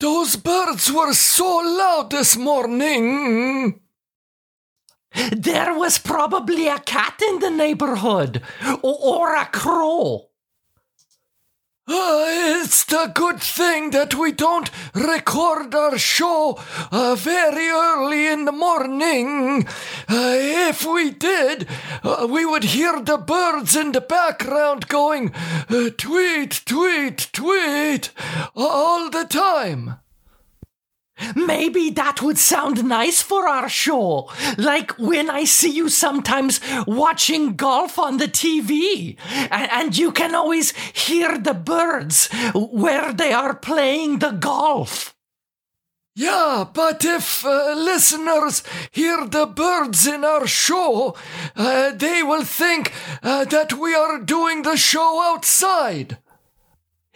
Those birds were so loud this morning. There was probably a cat in the neighborhood or, a crow. Uh, it's the good thing that we don't record our show uh, very early in the morning. Uh, if we did, uh, we would hear the birds in the background going uh, tweet, tweet, tweet all the time. Maybe that would sound nice for our show. Like when I see you sometimes watching golf on the TV, and, you can always hear the birds where they are playing the golf. Yeah, but if uh, listeners hear the birds in our show, uh, they will think uh, that we are doing the show outside.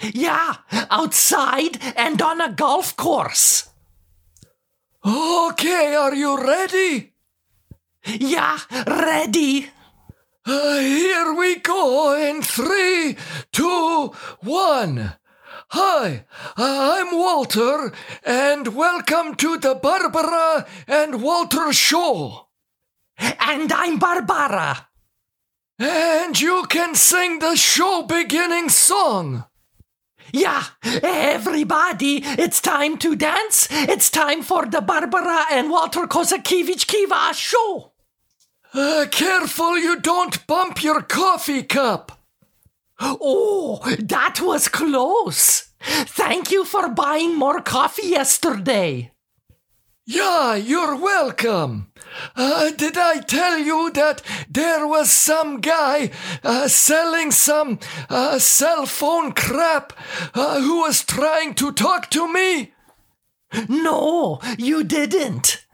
Yeah, outside and on a golf course. Okay, are you ready? Yeah, ready. Uh, here we go in three, two, one. Hi, I'm Walter, and welcome to the Barbara and Walter Show. And I'm Barbara. And you can sing the show beginning song. Yeah, everybody, it's time to dance. It's time for the Barbara and Walter Kozakiewicz Kiva show. Uh, careful you don't bump your coffee cup. Oh, that was close. Thank you for buying more coffee yesterday. Yeah, you're welcome. Uh, did I tell you that there was some guy uh, selling some uh, cell phone crap uh, who was trying to talk to me? No, you didn't.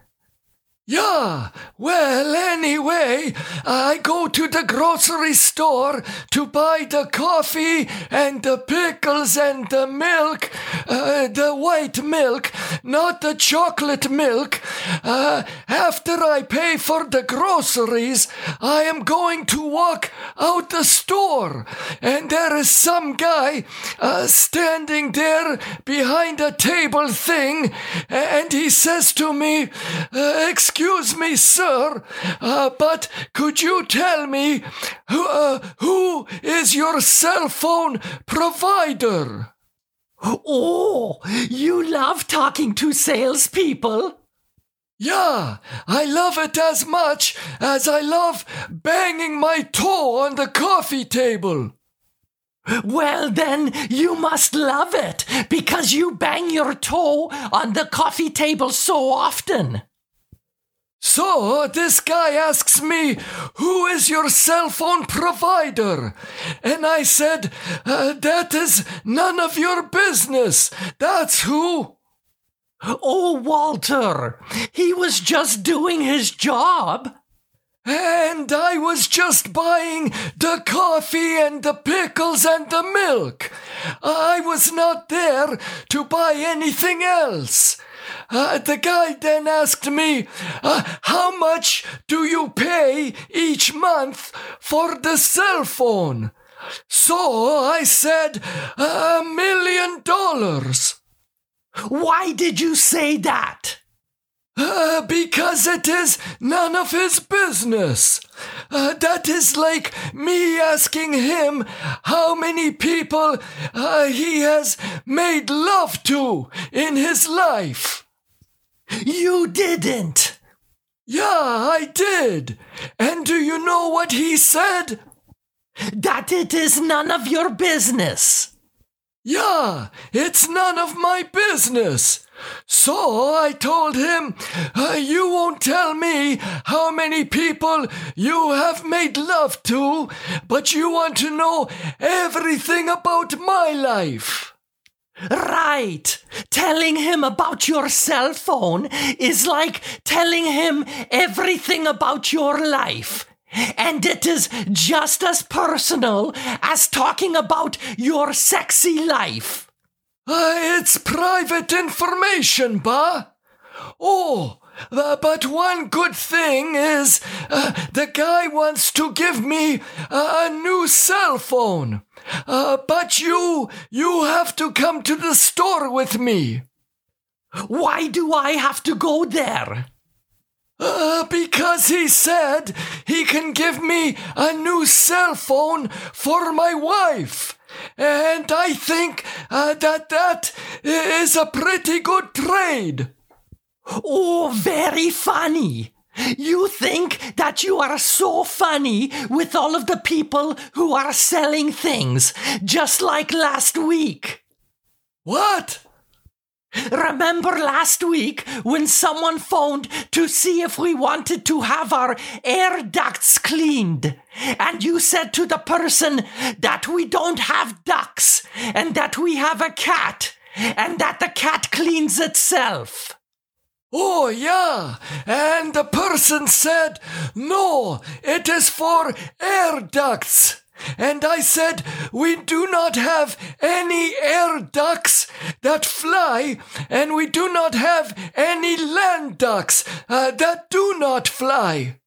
Yeah, well, anyway, I go to the grocery store to buy the coffee and the pickles and the milk, uh, the white milk, not the chocolate milk. Uh, after I pay for the groceries, I am going to walk out the store, and there is some guy uh, standing there behind a table thing, and he says to me, uh, Excuse Excuse me, sir, uh, but could you tell me who, uh, who is your cell phone provider? Oh, you love talking to salespeople. Yeah, I love it as much as I love banging my toe on the coffee table. Well, then, you must love it because you bang your toe on the coffee table so often. So, this guy asks me, Who is your cell phone provider? And I said, uh, That is none of your business. That's who. Oh, Walter, he was just doing his job. And I was just buying the coffee and the pickles and the milk. I was not there to buy anything else. Uh, the guy then asked me, uh, How much do you pay each month for the cell phone? So I said, A million dollars. Why did you say that? Uh, because it is none of his business. Uh, that is like me asking him how many people uh, he has made love to in his life. You didn't! Yeah, I did! And do you know what he said? That it is none of your business! Yeah, it's none of my business! So I told him, uh, You won't tell me how many people you have made love to, but you want to know everything about my life. Right. Telling him about your cell phone is like telling him everything about your life. And it is just as personal as talking about your sexy life. Uh, it's private information, Ba. Oh, uh, but one good thing is uh, the guy wants to give me a new cell phone. Uh, but you, you have to come to the store with me. Why do I have to go there? Uh, because he said he can give me a new cell phone for my wife. And I think uh, that that is a pretty good trade. Oh, very funny. You think that you are so funny with all of the people who are selling things, just like last week. What? Remember last week when someone phoned to see if we wanted to have our air ducts cleaned? And you said to the person that we don't have ducts and that we have a cat and that the cat cleans itself. Oh, yeah. And the person said, no, it is for air ducts. And I said, we do not have any air ducks that fly, and we do not have any land ducks uh, that do not fly.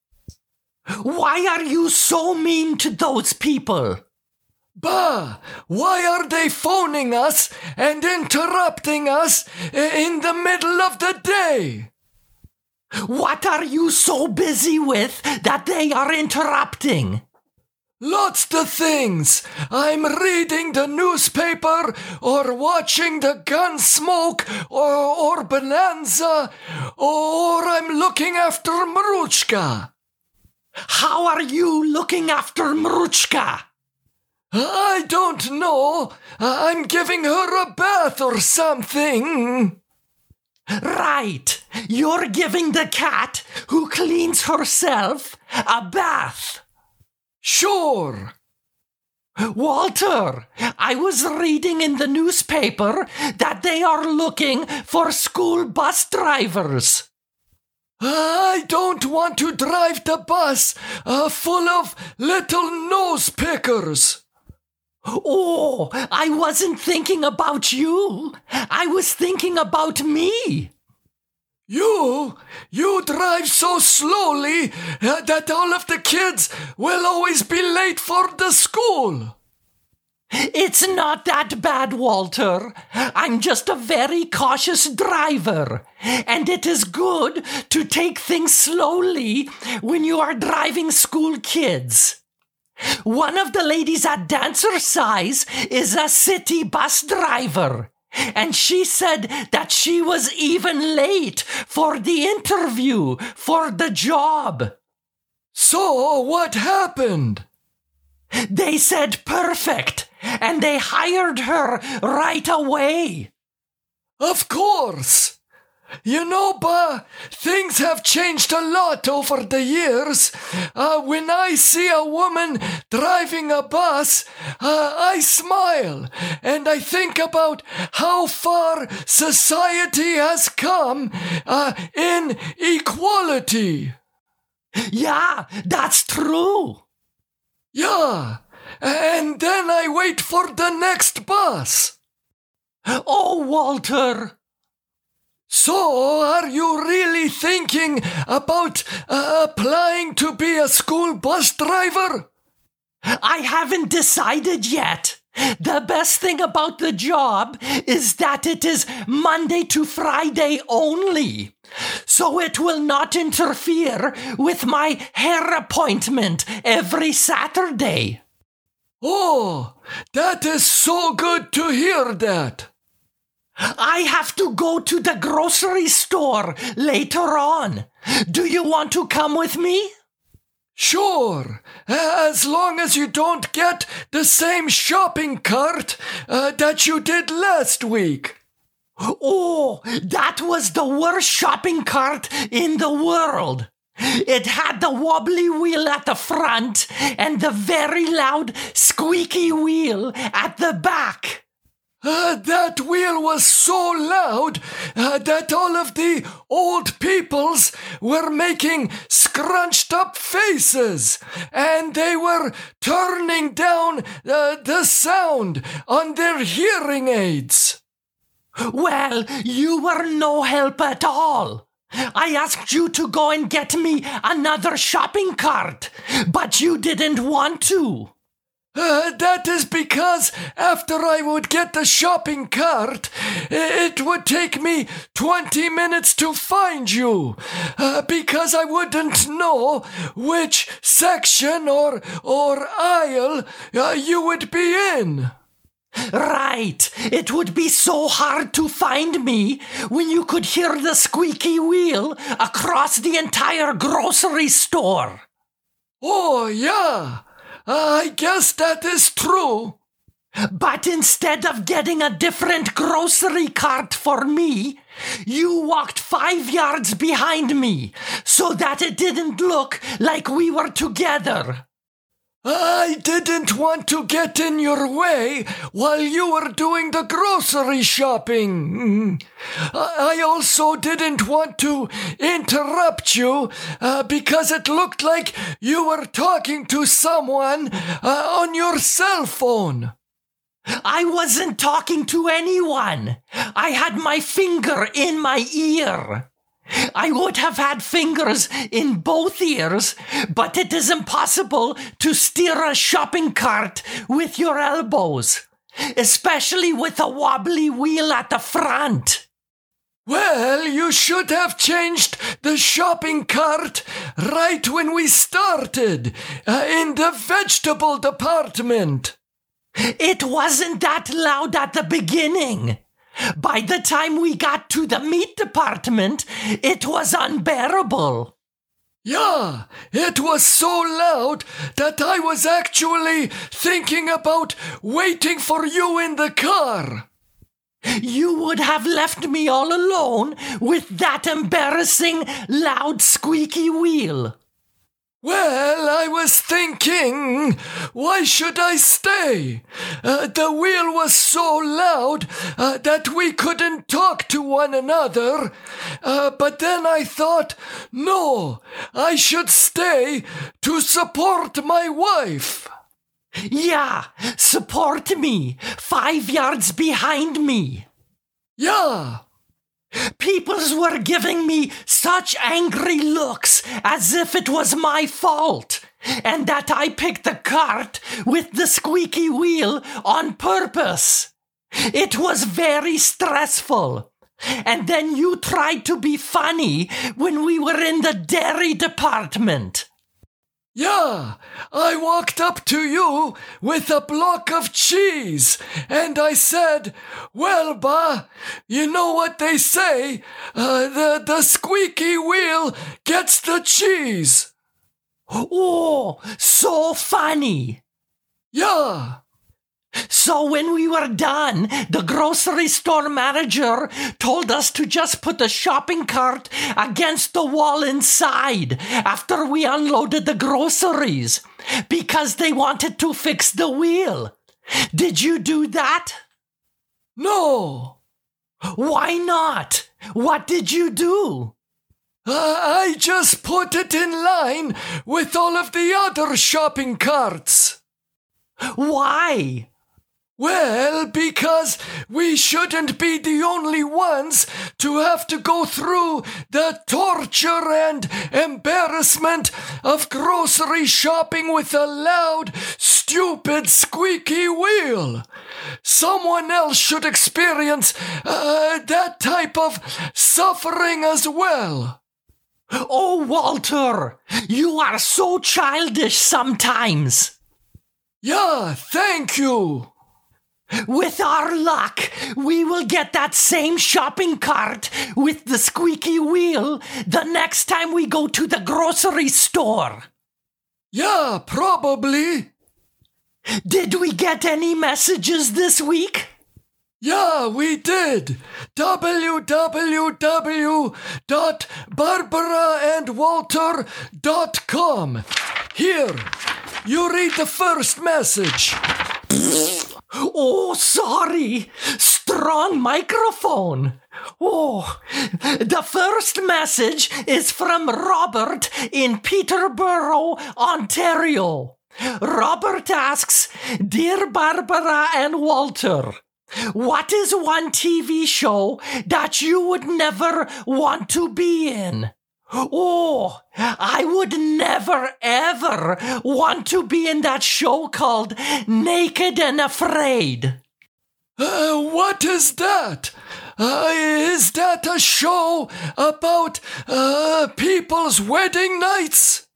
Why are you so mean to those people? Bah! Why are they phoning us and interrupting us in the middle of the day? What are you so busy with that they are interrupting? Lots of things. I'm reading the newspaper or watching the Gunsmoke or, or Bonanza or I'm looking after Maruchka. How are you looking after Maruchka? I don't know. I'm giving her a bath or something. Right. You're giving the cat who cleans herself a bath. Sure. Walter, I was reading in the newspaper that they are looking for school bus drivers. I don't want to drive the bus uh, full of little nose pickers. Oh, I wasn't thinking about you. I was thinking about me. You, you drive so slowly uh, that all of the kids will always be late for the school. It's not that bad, Walter. I'm just a very cautious driver. And it is good to take things slowly when you are driving school kids. One of the ladies at Dancercise is a city bus driver. And she said that she was even late for the interview for the job. So, what happened? They said perfect, and they hired her right away. Of course. You know, Ba, things have changed a lot over the years. Uh, when I see a woman driving a bus, uh, I smile and I think about how far society has come uh, in equality. Yeah, that's true. Yeah, and then I wait for the next bus. Oh, Walter. So, are you really thinking about uh, applying to be a school bus driver? I haven't decided yet. The best thing about the job is that it is Monday to Friday only. So it will not interfere with my hair appointment every Saturday. Oh, that is so good to hear that. I have to go to the grocery store later on. Do you want to come with me? Sure, as long as you don't get the same shopping cart uh, that you did last week. Oh, that was the worst shopping cart in the world. It had the wobbly wheel at the front and the very loud squeaky wheel at the back. Uh, that wheel was so loud uh, that all of the old peoples were making scrunched up faces and they were turning down uh, the sound on their hearing aids. Well, you were no help at all. I asked you to go and get me another shopping cart, but you didn't want to. Uh, that is because after I would get the shopping cart, it would take me 20 minutes to find you. Uh, because I wouldn't know which section or, or aisle uh, you would be in. Right. It would be so hard to find me when you could hear the squeaky wheel across the entire grocery store. Oh, yeah. I guess that is true. But instead of getting a different grocery cart for me, you walked five yards behind me so that it didn't look like we were together. I didn't want to get in your way while you were doing the grocery shopping. I also didn't want to interrupt you uh, because it looked like you were talking to someone uh, on your cell phone. I wasn't talking to anyone. I had my finger in my ear. I would have had fingers in both ears, but it is impossible to steer a shopping cart with your elbows, especially with a wobbly wheel at the front. Well, you should have changed the shopping cart right when we started, uh, in the vegetable department. It wasn't that loud at the beginning. By the time we got to the meat department, it was unbearable. Yeah, it was so loud that I was actually thinking about waiting for you in the car. You would have left me all alone with that embarrassing, loud, squeaky wheel. Well, I was thinking, why should I stay? Uh, the wheel was so loud uh, that we couldn't talk to one another. Uh, but then I thought, no, I should stay to support my wife. Yeah, support me. Five yards behind me. Yeah, Peoples were giving me such angry looks as if it was my fault, and that I picked the cart with the squeaky wheel on purpose. It was very stressful. And then you tried to be funny when we were in the dairy department. Yeah, I walked up to you with a block of cheese and I said, Well, Ba, you know what they say? Uh, the, the squeaky wheel gets the cheese. Oh, so funny. Yeah. So when we were done, the grocery store manager told us to just put the shopping cart against the wall inside after we unloaded the groceries because they wanted to fix the wheel. Did you do that? No. Why not? What did you do? Uh, I just put it in line with all of the other shopping carts. Why? Well, because we shouldn't be the only ones to have to go through the torture and embarrassment of grocery shopping with a loud, stupid, squeaky wheel. Someone else should experience uh, that type of suffering as well. Oh, Walter, you are so childish sometimes. Yeah, thank you. With our luck, we will get that same shopping cart with the squeaky wheel the next time we go to the grocery store. Yeah, probably. Did we get any messages this week? Yeah, we did. www.barbaraandwalter.com. Here, you read the first message. Oh, sorry. Strong microphone. Oh, the first message is from Robert in Peterborough, Ontario. Robert asks Dear Barbara and Walter, what is one TV show that you would never want to be in? Oh, I would never ever want to be in that show called Naked and Afraid. Uh, what is that? Uh, is that a show about uh, people's wedding nights?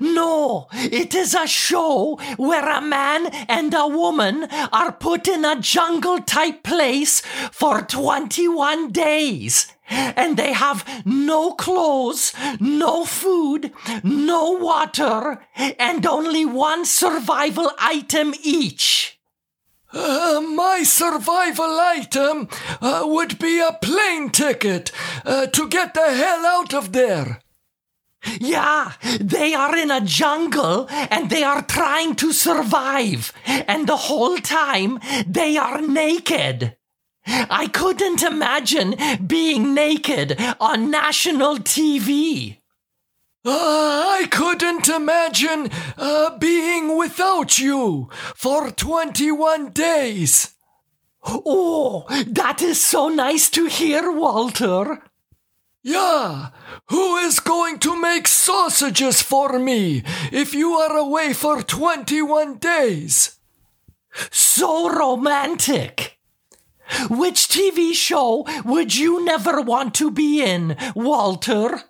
No, it is a show where a man and a woman are put in a jungle type place for 21 days. And they have no clothes, no food, no water, and only one survival item each. Uh, my survival item uh, would be a plane ticket uh, to get the hell out of there. Yeah, they are in a jungle and they are trying to survive. And the whole time they are naked. I couldn't imagine being naked on national TV. Uh, I couldn't imagine uh, being without you for 21 days. Oh, that is so nice to hear, Walter. Yeah, who is going to make sausages for me if you are away for 21 days? So romantic. Which TV show would you never want to be in, Walter?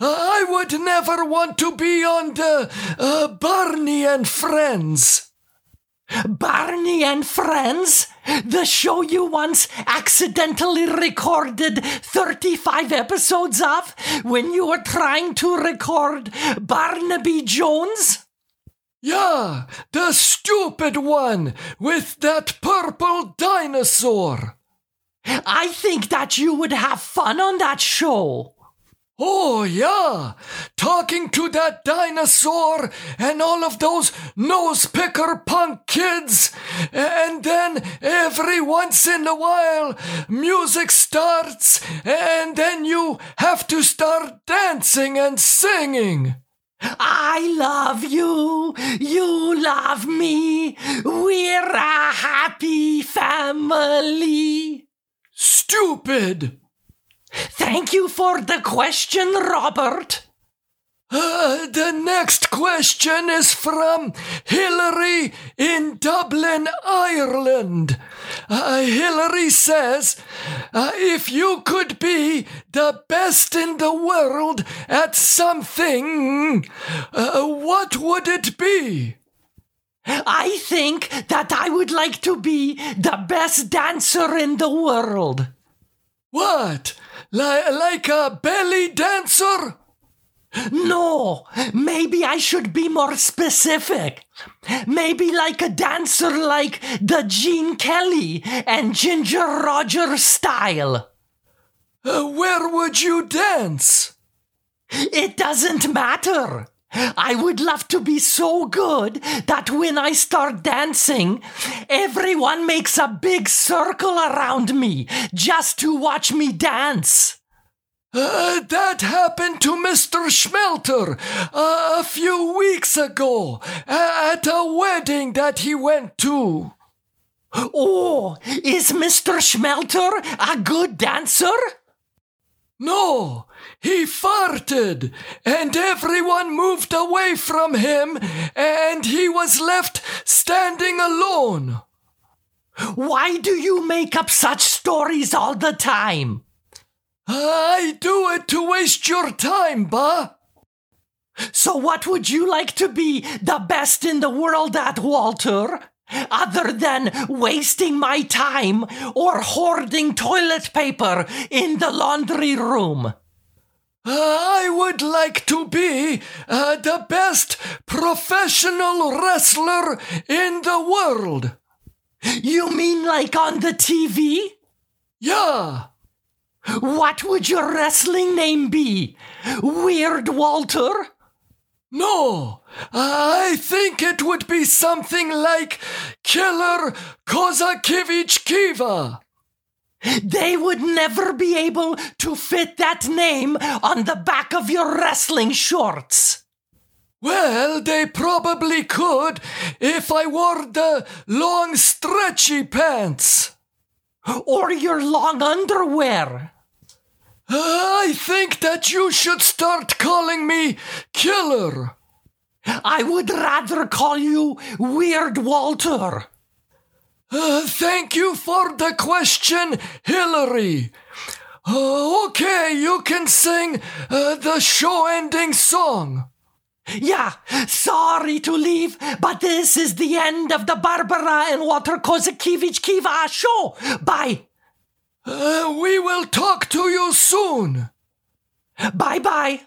I would never want to be on the uh, Barney and Friends. Barney and Friends? The show you once accidentally recorded 35 episodes of when you were trying to record Barnaby Jones? Yeah, the stupid one with that purple dinosaur. I think that you would have fun on that show. Oh, yeah, talking to that dinosaur and all of those nose picker punk kids. And then every once in a while, music starts, and then you have to start dancing and singing. I love you. You love me. We're a happy family. Stupid. Thank you for the question, Robert. Uh, the next question is from Hillary in Dublin, Ireland. Uh, Hillary says, uh, if you could be the best in the world at something, uh, what would it be? I think that I would like to be the best dancer in the world. What? Li- like a belly dancer? No, maybe I should be more specific. Maybe like a dancer like the Gene Kelly and Ginger Rogers style. Uh, where would you dance? It doesn't matter. I would love to be so good that when I start dancing, everyone makes a big circle around me just to watch me dance. Uh, that happened to Mr. Schmelter uh, a few weeks ago at a wedding that he went to. Oh, is Mr. Schmelter a good dancer? No, he farted, and everyone moved away from him, and he was left standing alone. Why do you make up such stories all the time? I do it to waste your time, Ba. So, what would you like to be the best in the world at, Walter? Other than wasting my time or hoarding toilet paper in the laundry room? I would like to be uh, the best professional wrestler in the world. You mean like on the TV? Yeah. What would your wrestling name be? Weird Walter? No, I think it would be something like Killer Kozakiewicz Kiva. They would never be able to fit that name on the back of your wrestling shorts. Well, they probably could if I wore the long stretchy pants. Or your long underwear. I think that you should start calling me Killer. I would rather call you Weird Walter. Uh, thank you for the question, Hillary. Uh, okay, you can sing uh, the show ending song. Yeah, sorry to leave, but this is the end of the Barbara and Walter Kozakiewicz Kiva show. Bye. Uh, we will talk to you soon. Bye bye.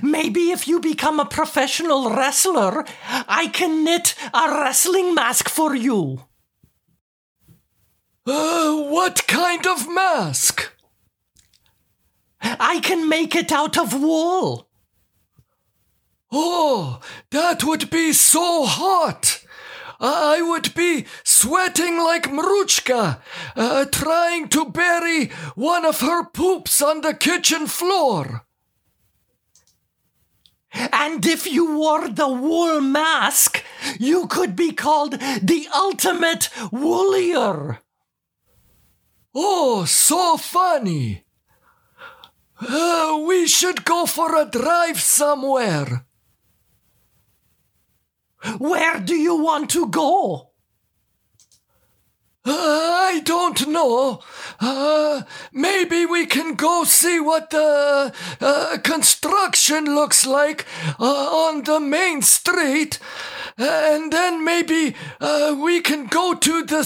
Maybe if you become a professional wrestler, I can knit a wrestling mask for you. Uh, what kind of mask? I can make it out of wool. Oh, that would be so hot. I would be sweating like Mruchka, uh, trying to bury one of her poops on the kitchen floor. And if you wore the wool mask, you could be called the ultimate woolier. Oh, so funny. Uh, we should go for a drive somewhere. Where do you want to go? I don't know. Uh, maybe we can go see what the uh, construction looks like uh, on the main street. And then maybe uh, we can go to the